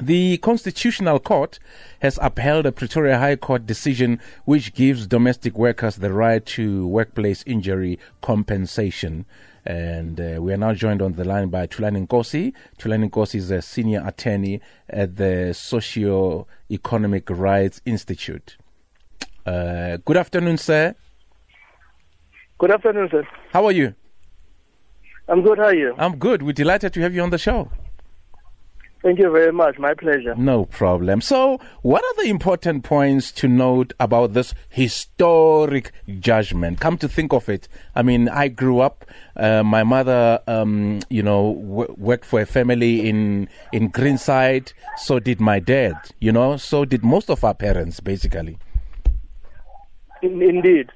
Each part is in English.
The Constitutional Court has upheld a Pretoria High Court decision which gives domestic workers the right to workplace injury compensation. And uh, we are now joined on the line by Thulani Nkosi. Thulani Nkosi is a senior attorney at the Socio-Economic Rights Institute. Uh, good afternoon, sir. Good afternoon, sir. How are you? I'm good. How are you? I'm good. We're delighted to have you on the show. Thank you very much. My pleasure. No problem. So, what are the important points to note about this historic judgment? Come to think of it, I mean, I grew up. Uh, my mother, um, you know, w- worked for a family in in Greenside. So did my dad. You know, so did most of our parents, basically. In, indeed.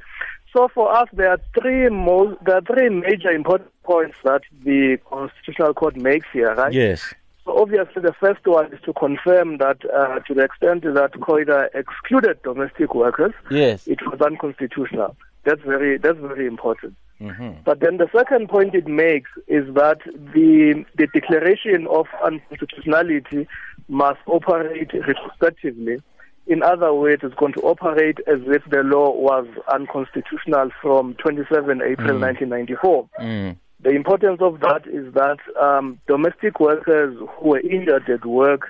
So for us, there are three most, there are three major important points that the Constitutional Court makes here, right? Yes. Obviously, the first one is to confirm that uh, to the extent that COIDA excluded domestic workers, yes, it was unconstitutional. That's very that's very important. Mm-hmm. But then the second point it makes is that the the declaration of unconstitutionality must operate retrospectively. In other words, it's going to operate as if the law was unconstitutional from 27 April Mm. 1994. Mm. The importance of that is that um, domestic workers who were injured at work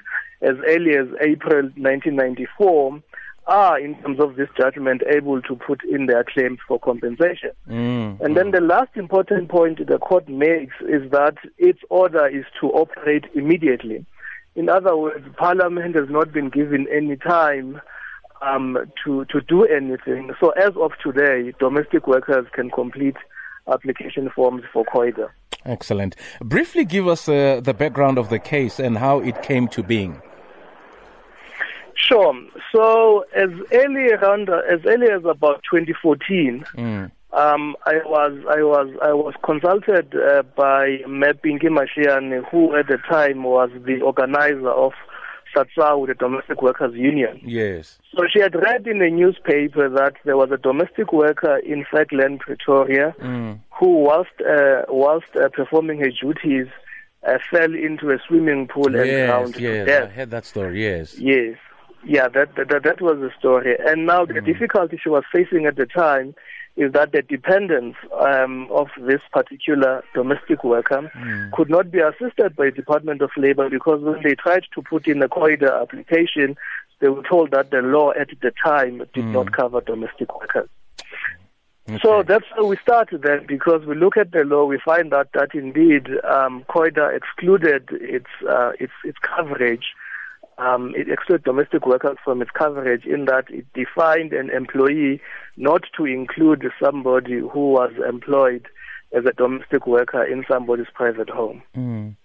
as early as April 1994 are, in terms of this judgment, able to put in their claims for compensation. Mm. And then the last important point the court makes is that its order is to operate immediately. In other words, Parliament has not been given any time um, to to do anything. So as of today, domestic workers can complete application forms for COIDA. Excellent. Briefly give us uh, the background of the case and how it came to being. Sure. So as early around as early as about 2014, Mm. um, I was I was I was consulted uh, by Mepinki Mashiane, who at the time was the organizer of SADSAWU, the Domestic Workers Union. Yes. So she had read in the newspaper that there was a domestic worker in Fatland, Pretoria, Mm. who, whilst uh, whilst uh, performing her duties, uh, fell into a swimming pool and Yes, drowned to yes. I death. heard that story. Yes. Yes, yeah, that that, that was the story. And now the difficulty she was facing at the time is that the dependents um, of this particular domestic worker could not be assisted by the Department of Labor because when they tried to put in a COIDA application, they were told that the law at the time did not cover domestic workers. So that's how we started then, because we look at the law, we find out that indeed um, COIDA excluded its uh, its its coverage. Um, it excluded domestic workers from its coverage in that it defined an employee not to include somebody who was employed as a domestic worker in somebody's private home. Mm.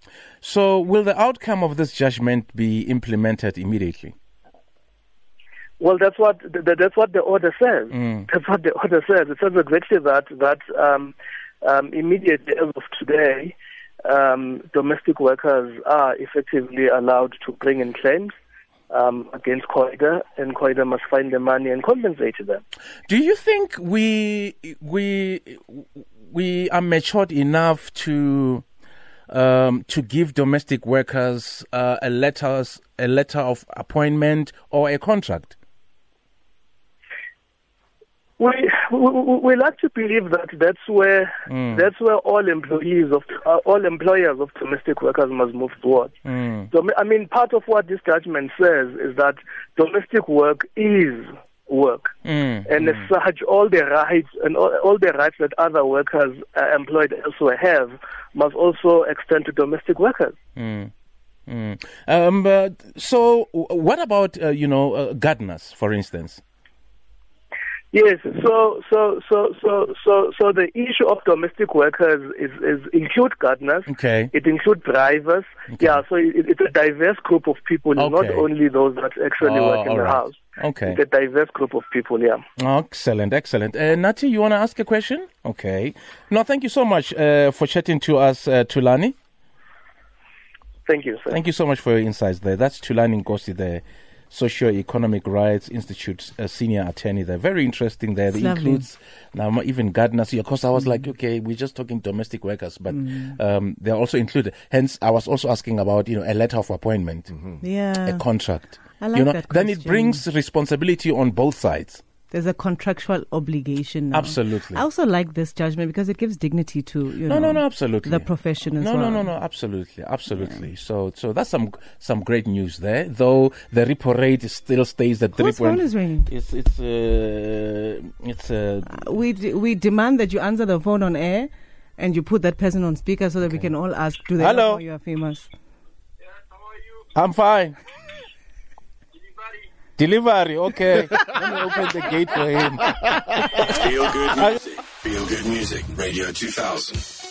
So, will the outcome of this judgment be implemented immediately? Well, that's what th- th- that's what the order says. Mm. That's what the order says. It says exactly that. That um, um, immediately as of today, um, domestic workers are effectively allowed to bring in claims um, against COIDA, and COIDA must find the money and compensate them. Do you think we we we are matured enough to um, to give domestic workers uh, a letters a letter of appointment or a contract? We, we we like to believe that that's where Mm. that's where all employees of uh, all employers of domestic workers must move towards. Mm. So, I mean, part of what this judgment says is that domestic work is work. Mm. And as such, all the rights and all, all the rights that other workers uh, employed elsewhere have must also extend to domestic workers. Mm. Mm. Um, but so, what about uh, you know uh, gardeners, for instance? Yes, so so so so so so the issue of domestic workers is, is include gardeners. Okay. It includes drivers. Yeah, so it, it's a diverse group of people, not only those that actually Oh, work in the right. house. Okay. It's a diverse group of people. Yeah. Excellent, excellent. Uh, Nati, you want to ask a question? Okay. No, thank you so much uh, for chatting to us, uh, Thulani. Thank you, sir. Thank you so much for your insights there. That's Thulani Nkosi there, Socio-Economic Rights Institute uh, senior attorney there. Very interesting there. It's It lovely. includes now even gardeners. Because I was like, okay, we're just talking domestic workers, but Mm. um, they're also included. Hence, I was also asking about you know a letter of appointment, Yeah. a contract. I like you know, that then it brings responsibility on both sides. There's a contractual obligation now. Absolutely. I also like this judgment because it gives dignity to you No, know no, no, absolutely. the profession as no, well. No, no, no, absolutely, absolutely. So, so that's some some great news there. Though the repo rate still stays at three Whose phone is ringing? It's it's uh, it's uh, We d- we demand that you answer the phone on air, and you put that person on speaker so that we can all ask, do they Hello? know you are famous? I'm fine. Delivery, okay. Let me open the gate for him. Feel good music. Feel good music. Radio 2000.